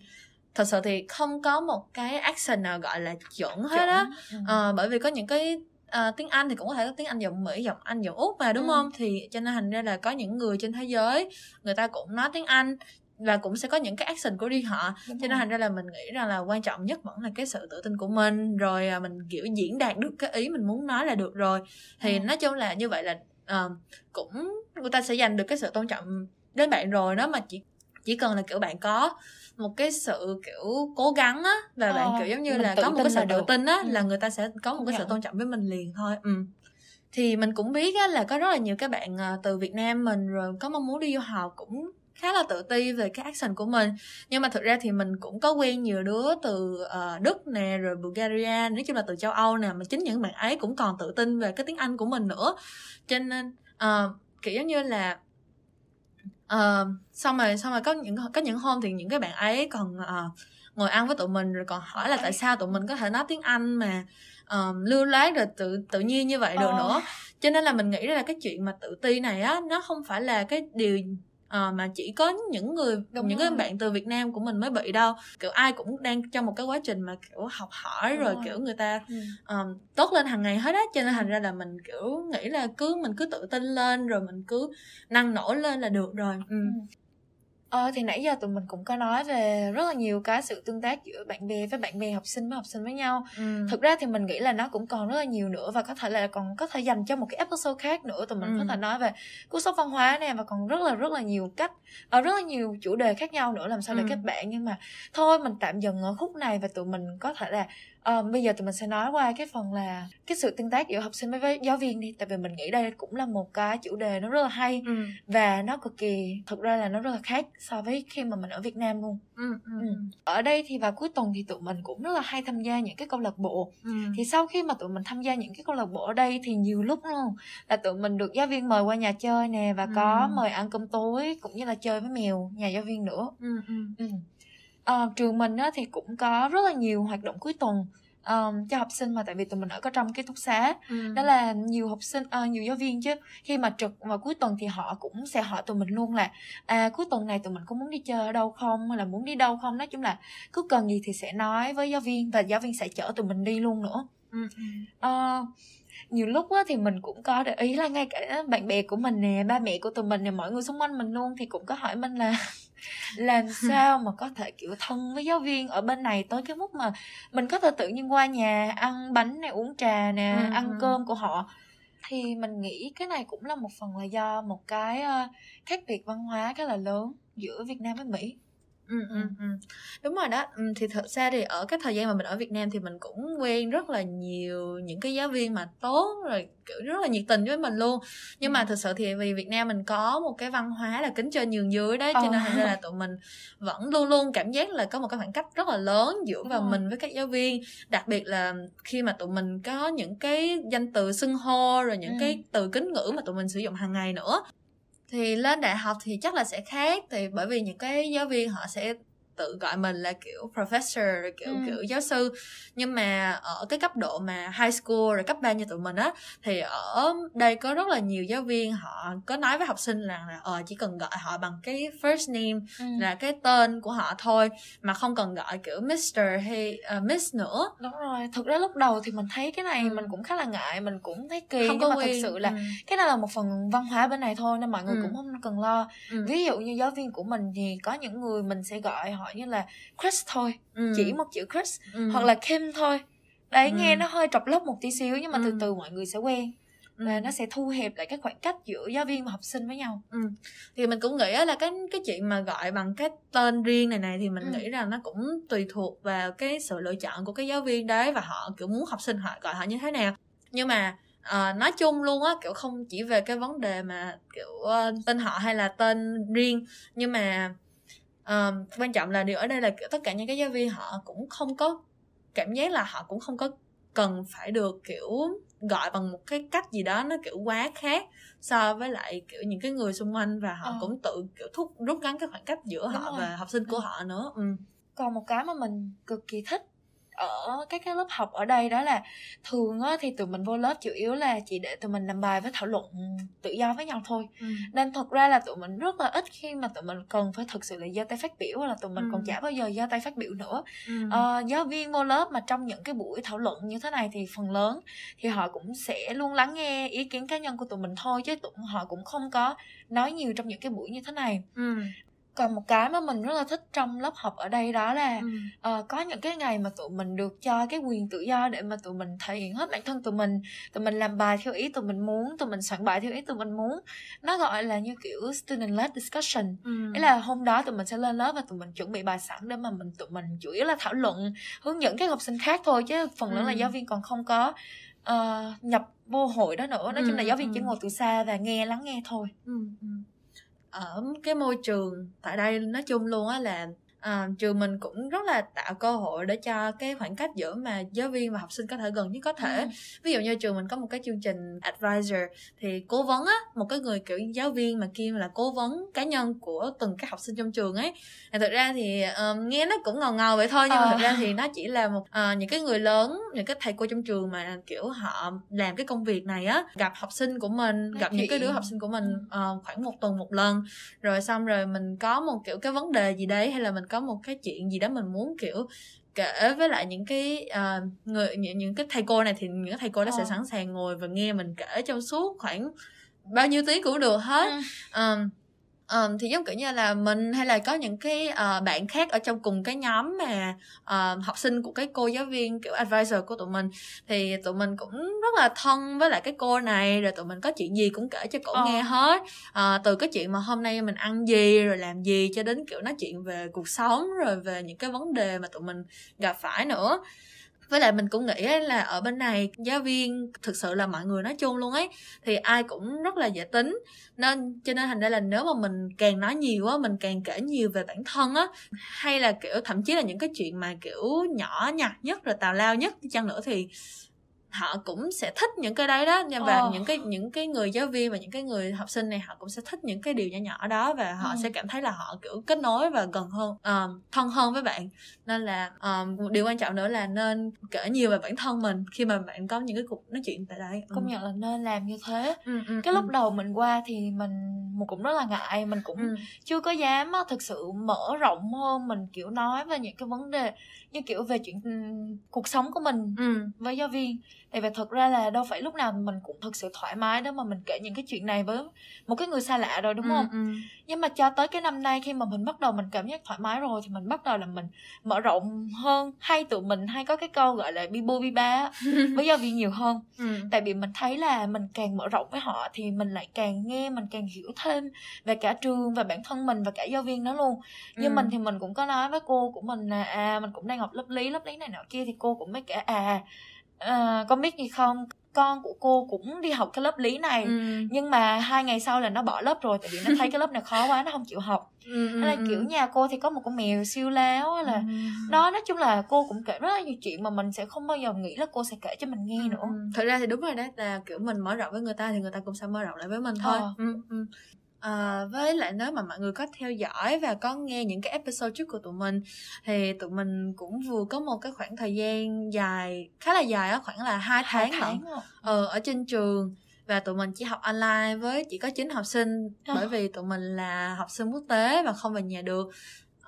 thật sự thì không có một cái action nào gọi là chuẩn hết á. Ừ. Ờ, bởi vì có những cái ờ, tiếng Anh thì cũng có thể có tiếng Anh giọng Mỹ, giọng Anh, giọng Úc mà đúng Ừ. không? Thì cho nên thành ra là có những người trên thế giới người ta cũng nói tiếng Anh và cũng sẽ có những cái action của riêng họ Đúng cho nên thành ra là mình nghĩ rằng là quan trọng nhất vẫn là cái sự tự tin của mình rồi à, mình kiểu diễn đạt được cái ý mình muốn nói là được rồi thì Ừ. nói chung là như vậy là ờ, cũng người ta sẽ dành được cái sự tôn trọng đến bạn rồi đó mà chỉ chỉ cần là kiểu bạn có một cái sự kiểu cố gắng á và Ờ, bạn kiểu giống như mình là có một cái sự tự tin á Ừ. là người ta sẽ có một cái sự tôn trọng với mình liền thôi ừ. Thì mình cũng biết á là có rất là nhiều các bạn à, từ Việt Nam mình rồi có mong muốn đi du học cũng khá là tự ti về cái accent của mình. Nhưng mà thực ra thì mình cũng có quen nhiều đứa từ uh, đức nè rồi bulgaria nói chung là từ châu âu nè mà chính những bạn ấy cũng còn tự tin về cái tiếng anh của mình nữa. Cho nên uh, kiểu giống như là uh, xong rồi xong rồi có những có những hôm thì những cái bạn ấy còn uh, ngồi ăn với tụi mình rồi còn hỏi là tại sao tụi mình có thể nói tiếng anh mà um, lưu loát rồi tự tự nhiên như vậy được oh. nữa cho nên là mình nghĩ là cái chuyện mà tự ti này á nó không phải là cái điều à, mà chỉ có những người Đúng những rồi. cái bạn từ Việt Nam của mình mới bị đâu kiểu ai cũng đang trong một cái quá trình mà kiểu học hỏi Đúng rồi, rồi kiểu người ta ừ. um, tốt lên hàng ngày hết á cho nên thành ra là mình kiểu nghĩ là cứ mình cứ tự tin lên rồi mình cứ năng nổ lên là được rồi ừ. Ừ Ờ, thì nãy giờ tụi mình cũng có nói về rất là nhiều cái sự tương tác giữa bạn bè với bạn bè, học sinh với học sinh với nhau. Ừm. Thực ra thì mình nghĩ là nó cũng còn rất là nhiều nữa và có thể là còn có thể dành cho một cái episode khác nữa tụi mình có thể nói về cú sốc văn hóa nè và còn rất là rất là nhiều cách ờ, rất là nhiều chủ đề khác nhau nữa làm sao để kết bạn nhưng mà thôi mình tạm dừng ở khúc này và tụi mình có thể là à, bây giờ tụi mình sẽ nói qua cái phần là cái sự tương tác giữa học sinh với giáo viên đi tại vì mình nghĩ đây cũng là một cái chủ đề nó rất là hay ừ. và nó cực kỳ thực ra là nó rất là khác so với khi mà mình ở Việt Nam luôn ừ, ừ. Ừ. ở đây thì vào cuối tuần thì tụi mình cũng rất là hay tham gia những cái câu lạc bộ ừ. thì sau khi mà tụi mình tham gia những cái câu lạc bộ ở đây thì nhiều lúc luôn là tụi mình được giáo viên mời qua nhà chơi nè và ừ. có mời ăn cơm tối cũng như là chơi với mèo nhà giáo viên nữa ừ, ừ. Ừ uh, trường mình á, thì cũng có rất là nhiều hoạt động cuối tuần um, cho học sinh mà tại vì tụi mình ở có trong cái túc xá. Ừ. đó là nhiều học sinh uh, nhiều giáo viên chứ. Khi mà trực vào cuối tuần thì họ cũng sẽ hỏi tụi mình luôn là à cuối tuần này tụi mình có muốn đi chơi ở đâu không? Hay là muốn đi đâu không? Nói chung là cứ cần gì thì sẽ nói với giáo viên và giáo viên sẽ chở tụi mình đi luôn nữa. Ừ. uh, nhiều lúc á, thì mình cũng có để ý là ngay cả bạn bè của mình nè ba mẹ của tụi mình nè mọi người xung quanh mình luôn thì cũng có hỏi mình là làm (laughs) sao mà có thể kiểu thân với giáo viên ở bên này tới cái mức mà mình có thể tự nhiên qua nhà ăn bánh này uống trà nè ừ. ăn ừ. cơm của họ thì mình nghĩ cái này cũng là một phần là do một cái uh, khác biệt văn hóa khá là lớn giữa Việt Nam với Mỹ Ừ, ừ, ừ. Đúng rồi đó. Ừ, thì thật ra thì ở cái thời gian mà mình ở Việt Nam thì mình cũng quen rất là nhiều những cái giáo viên mà tốt rồi kiểu rất là nhiệt tình với mình luôn. Nhưng mà thực sự thì vì Việt Nam mình có một cái văn hóa là kính trên nhường dưới đấy, cho nên thành ra là tụi mình vẫn luôn luôn cảm giác là có một cái khoảng cách rất là lớn giữa vào mình với các giáo viên. Đặc biệt là khi mà tụi mình có những cái danh từ xưng hô rồi những cái từ kính ngữ mà tụi mình sử dụng hàng ngày nữa thì lên đại học thì chắc là sẽ khác thì bởi vì những cái giáo viên họ sẽ tự gọi mình là kiểu professor kiểu ừ. kiểu giáo sư nhưng mà ở cái cấp độ mà high school rồi cấp 3 như tụi mình á thì ở đây có rất là nhiều giáo viên họ có nói với học sinh rằng là ờ chỉ cần gọi họ bằng cái first name ừ. là cái tên của họ thôi mà không cần gọi kiểu Mr hay uh, Miss nữa đúng rồi thực ra lúc đầu thì mình thấy cái này ừ. mình cũng khá là ngại mình cũng thấy kỳ không nhưng mà thật sự là ừ. cái này là một phần văn hóa bên này thôi nên mọi người ừ. cũng không cần lo ừ. ví dụ như giáo viên của mình thì có những người mình sẽ gọi họ như là Chris thôi ừ. chỉ một chữ Chris ừ. hoặc là Kim thôi đấy ừ. nghe nó hơi trọc lóc một tí xíu nhưng mà ừ. từ từ mọi người sẽ quen và ừ. nó sẽ thu hẹp lại cái khoảng cách giữa giáo viên và học sinh với nhau ừ. thì mình cũng nghĩ là cái cái chuyện mà gọi bằng cái tên riêng này này thì mình ừ. nghĩ rằng nó cũng tùy thuộc vào cái sự lựa chọn của cái giáo viên đấy và họ kiểu muốn học sinh họ gọi họ như thế nào nhưng mà uh, nói chung luôn á kiểu không chỉ về cái vấn đề mà kiểu uh, tên họ hay là tên riêng nhưng mà um, quan trọng là điều ở đây là kiểu tất cả những cái giáo viên họ cũng không có cảm giác là họ cũng không có cần phải được kiểu gọi bằng một cái cách gì đó nó kiểu quá khác so với lại kiểu những cái người xung quanh và họ ờ. cũng tự kiểu thúc rút ngắn cái khoảng cách giữa Đúng họ rồi. và học sinh của ừ. họ nữa ừ. còn một cái mà mình cực kỳ thích ở các cái lớp học ở đây đó là thường á, thì tụi mình vô lớp chủ yếu là chỉ để tụi mình làm bài với thảo luận tự do với nhau thôi ừ. nên thật ra là tụi mình rất là ít khi mà tụi mình cần phải thực sự là giơ tay phát biểu là tụi mình ừ. còn chả bao giờ giơ tay phát biểu nữa ừ. à, giáo viên vô lớp mà trong những cái buổi thảo luận như thế này thì phần lớn thì họ cũng sẽ luôn lắng nghe ý kiến cá nhân của tụi mình thôi chứ tụi họ cũng không có nói nhiều trong những cái buổi như thế này ừ còn một cái mà mình rất là thích trong lớp học ở đây đó là ừ. uh, có những cái ngày mà tụi mình được cho cái quyền tự do để mà tụi mình thể hiện hết bản thân tụi mình tụi mình làm bài theo ý tụi mình muốn tụi mình soạn bài theo ý tụi mình muốn nó gọi là như kiểu student led discussion ừ. là hôm đó tụi mình sẽ lên lớp và tụi mình chuẩn bị bài sẵn để mà mình tụi mình chủ yếu là thảo luận hướng dẫn các học sinh khác thôi chứ phần lớn ừ. là giáo viên còn không có uh, nhập vô hội đó nữa nói chung là giáo viên ừ. chỉ ngồi từ xa và nghe lắng nghe thôi ừ. Ừ ở cái môi trường tại đây nói chung luôn á là à, trường mình cũng rất là tạo cơ hội để cho cái khoảng cách giữa mà giáo viên và học sinh có thể gần nhất có thể. Ừ. ví dụ như trường mình có một cái chương trình advisor thì cố vấn á một cái người kiểu giáo viên mà kim là cố vấn cá nhân của từng các học sinh trong trường ấy. Thì thực ra thì um, nghe nó cũng ngầu ngầu vậy thôi nhưng mà thực ra thì nó chỉ là một uh, những cái người lớn những cái thầy cô trong trường mà kiểu họ làm cái công việc này á. Gặp học sinh của mình gặp những cái đứa học sinh của mình uh, khoảng một tuần một lần. Rồi xong rồi mình có một kiểu cái vấn đề gì đấy hay là mình có một cái chuyện gì đó mình muốn kiểu kể với lại những cái uh, người những, những cái thầy cô này thì những cái thầy cô đó ờ. sẽ sẵn sàng ngồi và nghe mình kể trong suốt khoảng bao nhiêu tiếng cũng được hết ừ. um, um, thì giống kiểu như là mình hay là có những cái uh, bạn khác ở trong cùng cái nhóm mà uh, học sinh của cái cô giáo viên kiểu advisor của tụi mình. Thì tụi mình cũng rất là thân với lại cái cô này rồi tụi mình có chuyện gì cũng kể cho cổ ờ. nghe hết. Uh, từ cái chuyện mà hôm nay mình ăn gì rồi làm gì cho đến kiểu nói chuyện về cuộc sống rồi về những cái vấn đề mà tụi mình gặp phải nữa với lại mình cũng nghĩ là ở bên này giáo viên thực sự là mọi người nói chung luôn ấy, thì ai cũng rất là dễ tính. Nên cho nên thành ra là nếu mà mình càng nói nhiều á, mình càng kể nhiều về bản thân á, hay là, kiểu, thậm chí là những cái chuyện mà, kiểu, nhỏ nhặt nhất rồi tào lao nhất chăng nữa thì họ cũng sẽ thích những cái đấy đó và oh. những cái những cái người giáo viên và những cái người học sinh này họ cũng sẽ thích những cái điều nhỏ nhỏ đó và họ ừ. sẽ cảm thấy là họ kiểu kết nối và gần hơn um, thân hơn với bạn nên là um, điều quan trọng nữa là nên kể nhiều về bản thân mình khi mà bạn có những cái cuộc nói chuyện tại đây công ừ. nhận là nên làm như thế ừ, ừ, cái lúc ừ. đầu mình qua thì mình mình cũng rất là ngại mình cũng ừ. chưa có dám thực sự mở rộng hơn mình kiểu nói về những cái vấn đề như kiểu về chuyện cuộc sống của mình ừ. với giáo viên tại vì thật ra là đâu phải lúc nào mình cũng thực sự thoải mái đó mà mình kể những cái chuyện này với một cái người xa lạ rồi đúng ừ, không ừ. nhưng mà cho tới cái năm nay khi mà mình bắt đầu mình cảm giác thoải mái rồi thì mình bắt đầu là mình mở rộng hơn hay tụi mình hay có cái câu gọi là bi bô bi ba (laughs) với giáo viên nhiều hơn ừ. tại vì mình thấy là mình càng mở rộng với họ thì mình lại càng nghe mình càng hiểu thêm về cả trường và bản thân mình và cả giáo viên đó luôn nhưng ừ. mình thì mình cũng có nói với cô của mình là à mình cũng đang học lớp lý lớp lý này nọ kia thì cô cũng mới kể à à, con biết gì không con của cô cũng đi học cái lớp lý này ừ. nhưng mà hai ngày sau là nó bỏ lớp rồi tại vì nó thấy cái lớp này khó quá nó không chịu học (laughs) ừ, hay là ừ, kiểu ừ. nhà cô thì có một con mèo siêu láo là ừ. đó nói chung là cô cũng kể rất là nhiều chuyện mà mình sẽ không bao giờ nghĩ là cô sẽ kể cho mình nghe nữa ừ. thật ra thì đúng rồi đấy là kiểu mình mở rộng với người ta thì người ta cũng sẽ mở rộng lại với mình thôi ờ. ừ, ừ. À, với lại nếu mà mọi người có theo dõi và có nghe những cái episode trước của tụi mình thì tụi mình cũng vừa có một cái khoảng thời gian dài khá là dài á khoảng là hai tháng, tháng ờ, ở trên trường. Và tụi mình chỉ học online với chỉ có chín học sinh à. bởi vì tụi mình là học sinh quốc tế và không về nhà được.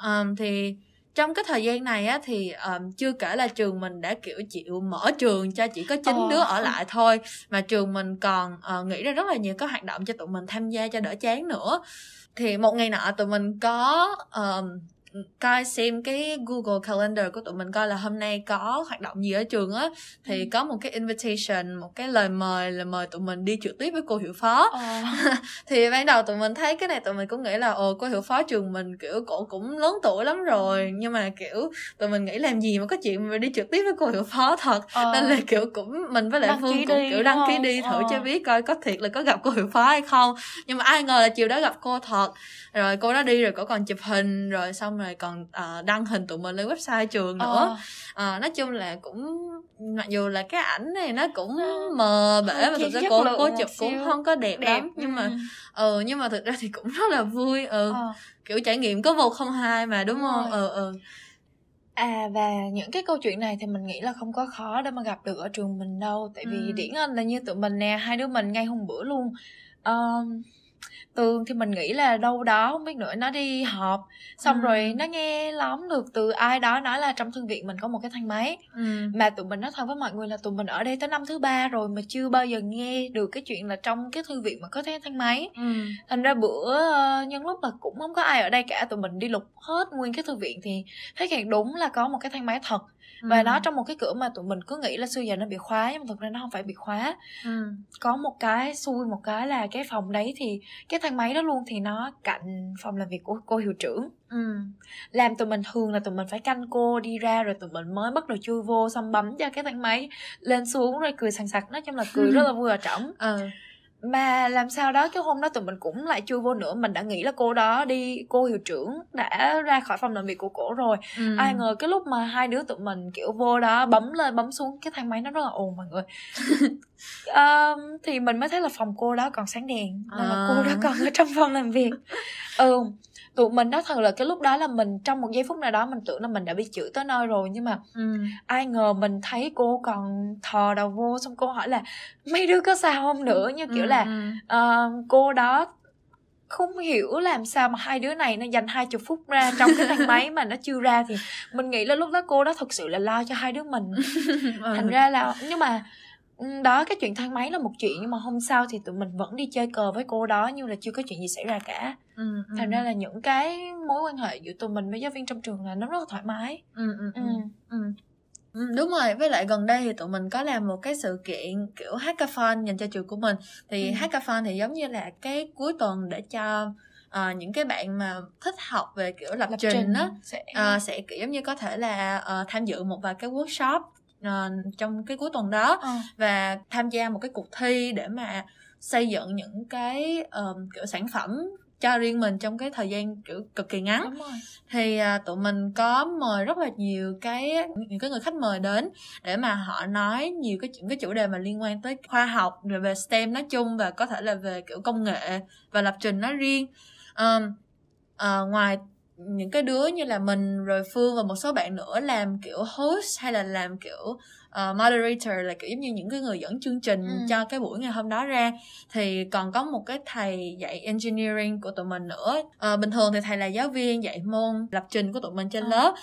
Um, thì trong cái thời gian này á thì um, chưa kể là trường mình đã kiểu chịu mở trường cho chỉ có chín ờ. đứa ở lại thôi mà trường mình còn uh, nghĩ ra rất là nhiều các hoạt động cho tụi mình tham gia cho đỡ chán nữa thì một ngày nọ tụi mình có um, coi xem cái Google Calendar của tụi mình coi là hôm nay có hoạt động gì ở trường á thì ừ. có một cái invitation một cái lời mời là mời tụi mình đi trực tiếp với cô hiệu phó ờ. (laughs) thì ban đầu tụi mình thấy cái này tụi mình cũng nghĩ là ồ cô hiệu phó trường mình kiểu cổ cũng lớn tuổi lắm rồi ừ. nhưng mà kiểu tụi mình nghĩ làm gì mà có chuyện mà đi trực tiếp với cô hiệu phó thật ờ. nên là kiểu cũng mình với lại đăng phương cũng đi, kiểu đăng ký đi thử ờ. cho biết coi có thiệt là có gặp cô hiệu phó hay không nhưng mà ai ngờ là chiều đó gặp cô thật rồi cô đó đi rồi cô còn chụp hình rồi xong rồi còn uh, đăng hình tụi mình lên website trường nữa ờ. uh, nói chung là cũng mặc dù là cái ảnh này nó cũng ờ. mờ bể và thực ra cô cô chụp cũng không có đẹp, đẹp lắm nhưng mà ừ. ừ nhưng mà thực ra thì cũng rất là vui ừ ờ. kiểu trải nghiệm có một không hai mà đúng, đúng không ừ ừ À và những cái câu chuyện này thì mình nghĩ là không có khó để mà gặp được ở trường mình đâu Tại vì ừ. điển anh là như tụi mình nè, hai đứa mình ngay hôm bữa luôn um, Tường thì mình nghĩ là đâu đó không biết nữa nó đi họp xong ừ. rồi nó nghe lắm được từ ai đó nói là trong thư viện mình có một cái thang máy ừ. mà tụi mình nói thật với mọi người là tụi mình ở đây tới năm thứ ba rồi mà chưa bao giờ nghe được cái chuyện là trong cái thư viện mà có cái thang máy ừ. thành ra bữa uh, nhân lúc là cũng không có ai ở đây cả tụi mình đi lục hết nguyên cái thư viện thì thấy càng đúng là có một cái thang máy thật và ừ. nó trong một cái cửa mà tụi mình cứ nghĩ là xưa giờ nó bị khóa nhưng mà thực ra nó không phải bị khóa ừ. có một cái xui một cái là cái phòng đấy thì cái thang máy đó luôn thì nó cạnh phòng làm việc của cô hiệu trưởng. Ừ. làm tụi mình thường là tụi mình phải canh cô đi ra rồi tụi mình mới bắt đầu chui vô xong bấm cho cái thang máy lên xuống rồi cười sằng sặc. Nói chung là cười (laughs) rất là vui và trỏng. Ừ mà làm sao đó cái hôm đó tụi mình cũng lại chưa vô nữa mình đã nghĩ là cô đó đi cô hiệu trưởng đã ra khỏi phòng làm việc của cổ rồi ừ. ai ngờ cái lúc mà hai đứa tụi mình kiểu vô đó bấm lên bấm xuống cái thang máy nó rất là ồn mọi người (laughs) um, thì mình mới thấy là phòng cô đó còn sáng đèn à. là cô đó còn ở trong phòng làm việc ừ tụi mình đó thật là cái lúc đó là mình trong một giây phút nào đó mình tưởng là mình đã bị chửi tới nơi rồi nhưng mà ừ. ai ngờ mình thấy cô còn thò đầu vô xong cô hỏi là mấy đứa có sao không nữa? Như kiểu ừ, là uh, cô đó không hiểu làm sao mà hai đứa này nó dành hai chục phút ra trong cái thang máy mà nó chưa ra thì mình nghĩ là lúc đó cô đó thực sự là lo cho hai đứa mình. (laughs) Thành ra là nhưng mà đó cái chuyện thang máy là một chuyện nhưng mà hôm sau thì tụi mình vẫn đi chơi cờ với cô đó như là chưa có chuyện gì xảy ra cả ừ, ừ. thành ra là những cái mối quan hệ giữa tụi mình với giáo viên trong trường là nó rất là thoải mái ừ, ừ, ừ. Ừ. Ừ, đúng rồi với lại gần đây thì tụi mình có làm một cái sự kiện kiểu hackathon dành cho trường của mình thì ừ. hackathon thì giống như là cái cuối tuần để cho uh, những cái bạn mà thích học về kiểu lập, lập trình đó sẽ... Uh, sẽ kiểu giống như có thể là uh, tham dự một vài cái workshop uh, trong cái cuối tuần đó. Ừ. và tham gia một cái cuộc thi để mà xây dựng những cái um, kiểu sản phẩm cho riêng mình trong cái thời gian kiểu cực kỳ ngắn. Thì uh, tụi mình có mời rất là nhiều cái những cái người khách mời đến để mà họ nói nhiều cái những cái chủ đề mà liên quan tới khoa học rồi về STEM nói chung và có thể là về kiểu công nghệ và lập trình nói riêng. Um, uh, ngoài những cái đứa như là mình rồi phương và một số bạn nữa làm kiểu host hay là làm kiểu uh, moderator là kiểu giống như những cái người dẫn chương trình ừ. cho cái buổi ngày hôm đó ra thì còn có một cái thầy dạy engineering của tụi mình nữa uh, bình thường thì thầy là giáo viên dạy môn lập trình của tụi mình trên ừ. lớp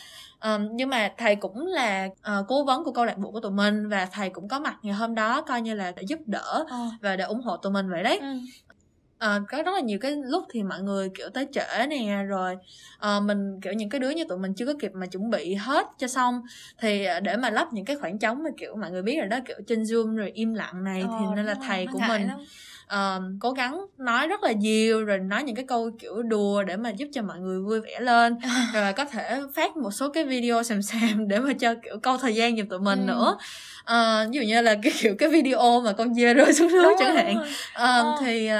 um, nhưng mà thầy cũng là uh, cố vấn của câu lạc bộ của tụi mình và thầy cũng có mặt ngày hôm đó coi như là để giúp đỡ ừ. và để ủng hộ tụi mình vậy đấy ừ à, có rất là nhiều cái lúc thì mọi người kiểu tới trễ nè rồi à, mình kiểu những cái đứa như tụi mình chưa có kịp mà chuẩn bị hết cho xong thì để mà lắp những cái khoảng trống mà kiểu mọi người biết rồi đó kiểu trên zoom rồi im lặng này ờ, thì nên là thầy của mình lắm. uh, cố gắng nói rất là nhiều rồi nói những cái câu kiểu đùa để mà giúp cho mọi người vui vẻ lên. (laughs) Rồi có thể phát một số cái video xàm xàm để mà cho kiểu câu thời gian giùm tụi mình ừ. nữa uh, ví dụ như là cái kiểu cái video mà con dê rơi (laughs) xuống nước chẳng hạn uh, thì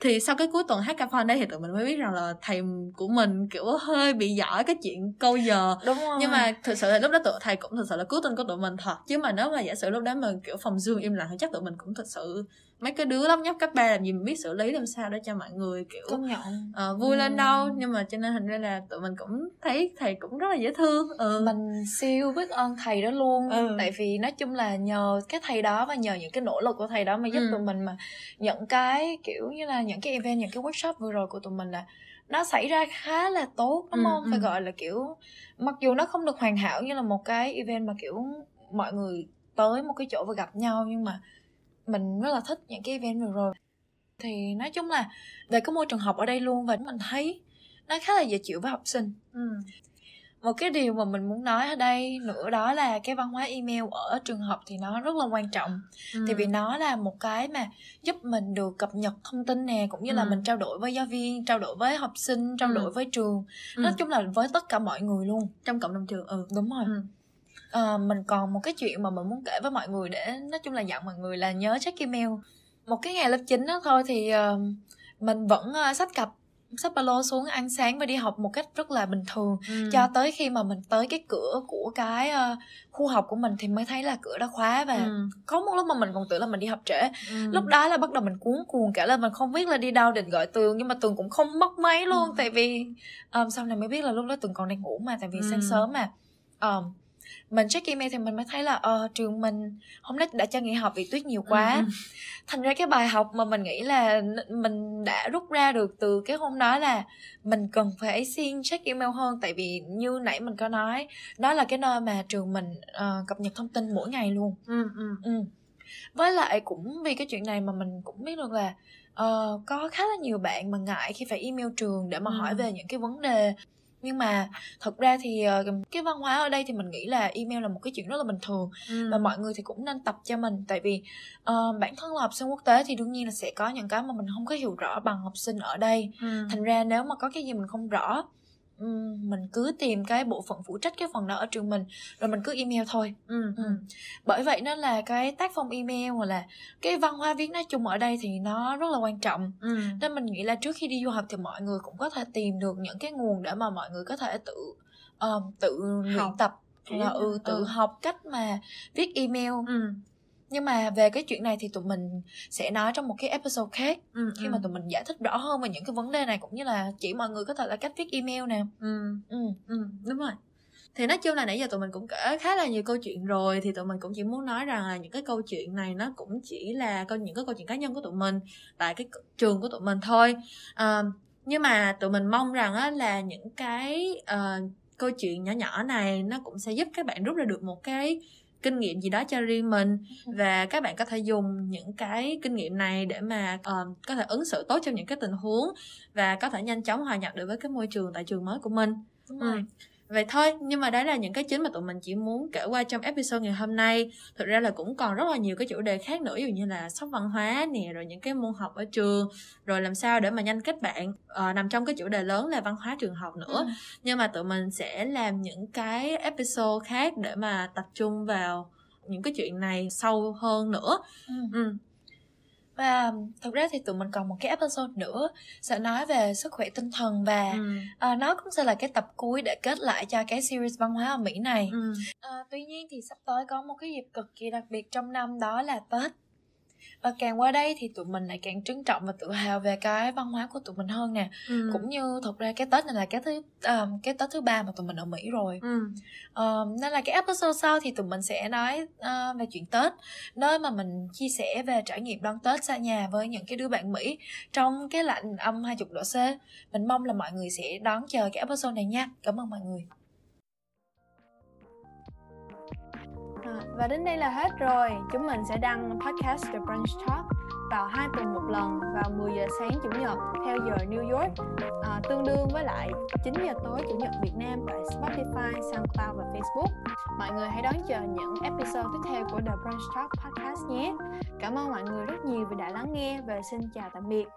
thì sau cái cuối tuần hackathon đấy thì tụi mình mới biết rằng là thầy của mình kiểu hơi bị giỏi cái chuyện câu giờ Đúng rồi. nhưng mà thực sự là lúc đó tụi thầy cũng thực sự là cứu tinh của tụi mình thật chứ mà nếu mà giả sử lúc đó mà kiểu phòng zoom im lặng thì chắc tụi mình cũng thực sự mấy cái đứa lớp nhóc cấp ba làm gì mình biết xử lý làm sao để cho mọi người kiểu Công nhận. Uh, vui ừ. lên đâu nhưng mà cho nên thành ra là tụi mình cũng thấy thầy cũng rất là dễ thương ừ. mình siêu biết ơn thầy đó luôn ừ. tại vì nói chung là nhờ cái thầy đó và nhờ những cái nỗ lực của thầy đó mà giúp ừ. tụi mình mà những cái kiểu như là những cái event những cái workshop vừa rồi của tụi mình là nó xảy ra khá là tốt đúng ừ, không phải ừ. gọi là kiểu mặc dù nó không được hoàn hảo như là một cái event mà kiểu mọi người tới một cái chỗ và gặp nhau nhưng mà mình rất là thích những cái event vừa rồi thì nói chung là về cái môi trường học ở đây luôn và mình thấy nó khá là dễ chịu với học sinh ừ. Một cái điều mà mình muốn nói ở đây nữa đó là cái văn hóa email ở trường học thì nó rất là quan trọng ừ. thì vì nó là một cái mà giúp mình được cập nhật thông tin nè cũng như ừ. là mình trao đổi với giáo viên trao đổi với học sinh trao ừ. đổi với trường ừ. nói chung là với tất cả mọi người luôn trong cộng đồng trường ừ đúng rồi ừ à, mình còn một cái chuyện mà mình muốn kể với mọi người để nói chung là dặn mọi người là nhớ check email một cái ngày lớp 9 đó thôi thì uh, mình vẫn uh, sách cặp sách ba lô xuống ăn sáng và đi học một cách rất là bình thường ừ. cho tới khi mà mình tới cái cửa của cái uh, khu học của mình thì mới thấy là cửa đã khóa và ừ. có một lúc mà mình còn tưởng là mình đi học trễ ừ. lúc đó là bắt đầu mình cuốn cuồng cả lên mình không biết là đi đâu định gọi tường nhưng mà tường cũng không mất máy luôn ừ. tại vì um, sau này mới biết là lúc đó tường còn đang ngủ mà tại vì ừ. sáng sớm mà um, mình check email thì mình mới thấy là ờ trường mình hôm nay đã cho nghỉ học vì tuyết nhiều quá ừ. thành ra cái bài học mà mình nghĩ là mình đã rút ra được từ cái hôm đó là mình cần phải xin check email hơn tại vì như nãy mình có nói đó là cái nơi mà trường mình uh, cập nhật thông tin mỗi ngày luôn ừ, ừ. Ừ. với lại cũng vì cái chuyện này mà mình cũng biết được là uh, có khá là nhiều bạn mà ngại khi phải email trường để mà ừ. hỏi về những cái vấn đề nhưng mà thật ra thì ờ, cái văn hóa ở đây thì mình nghĩ là email là một cái chuyện rất là bình thường ừ. và mọi người thì cũng nên tập cho mình tại vì uh, bản thân là học sinh quốc tế thì đương nhiên là sẽ có những cái mà mình không có hiểu rõ bằng học sinh ở đây ừ. thành ra nếu mà có cái gì mình không rõ mình cứ tìm cái bộ phận phụ trách cái phần đó ở trường mình rồi mình cứ email thôi ừ. ừ. bởi vậy nên là cái tác phong email hoặc là cái văn hóa viết nói chung ở đây thì nó rất là quan trọng ừ. nên mình nghĩ là trước khi đi du học thì mọi người cũng có thể tìm được những cái nguồn để mà mọi người có thể tự um, tự luyện tập là ừ tự ừ. học cách mà viết email ừ nhưng mà về cái chuyện này thì tụi mình sẽ nói trong một cái episode khác. Ừ, khi ừ. mà tụi mình giải thích rõ hơn về những cái vấn đề này cũng như là chỉ mọi người có thể là cách viết email nè. Ừ. ừ. Ừ đúng rồi. Thì nói chung là nãy giờ tụi mình cũng kể khá là nhiều câu chuyện rồi thì tụi mình cũng chỉ muốn nói rằng là những cái câu chuyện này nó cũng chỉ là câu những cái câu chuyện cá nhân của tụi mình tại cái trường của tụi mình thôi. À, nhưng mà tụi mình mong rằng á, là những cái uh, câu chuyện nhỏ nhỏ này nó cũng sẽ giúp các bạn rút ra được một cái kinh nghiệm gì đó cho riêng mình ừ. và các bạn có thể dùng những cái kinh nghiệm này để mà uh, có thể ứng xử tốt trong những cái tình huống và có thể nhanh chóng hòa nhập được với cái môi trường tại trường mới của mình Đúng rồi. Ừ vậy thôi nhưng mà đấy là những cái chính mà tụi mình chỉ muốn kể qua trong episode ngày hôm nay thực ra là cũng còn rất là nhiều cái chủ đề khác nữa ví dụ như là sốc văn hóa nè rồi những cái môn học ở trường rồi làm sao để mà nhanh kết bạn uh, nằm trong cái chủ đề lớn là văn hóa trường học nữa ừ. nhưng mà tụi mình sẽ làm những cái episode khác để mà tập trung vào những cái chuyện này sâu hơn nữa ừ. Ừ và thực ra thì tụi mình còn một cái episode nữa sẽ nói về sức khỏe tinh thần và ừ. uh, nó cũng sẽ là cái tập cuối để kết lại cho cái series văn hóa ở Mỹ này. Ừ. Uh, tuy nhiên thì sắp tới có một cái dịp cực kỳ đặc biệt trong năm đó là Tết và càng qua đây thì tụi mình lại càng trân trọng và tự hào về cái văn hóa của tụi mình hơn nè. Ừ. cũng như thật ra cái tết này là cái thứ um, cái tết thứ ba mà tụi mình ở mỹ rồi. Ừ. um, nên là cái episode sau thì tụi mình sẽ nói uh, về chuyện tết nơi mà mình chia sẻ về trải nghiệm đón tết xa nhà với những cái đứa bạn mỹ trong cái lạnh âm 20 độ c. Mình mong là mọi người sẽ đón chờ cái episode này nha. Cảm ơn mọi người và đến đây là hết rồi. Chúng mình sẽ đăng podcast The Brunch Talk vào hai tuần một lần vào 10 giờ sáng chủ nhật theo giờ New York, à, tương đương với lại 9 giờ tối chủ nhật Việt Nam tại Spotify, SoundCloud và Facebook. Mọi người hãy đón chờ những episode tiếp theo của The Brunch Talk podcast nhé. Cảm ơn mọi người rất nhiều vì đã lắng nghe và xin chào tạm biệt.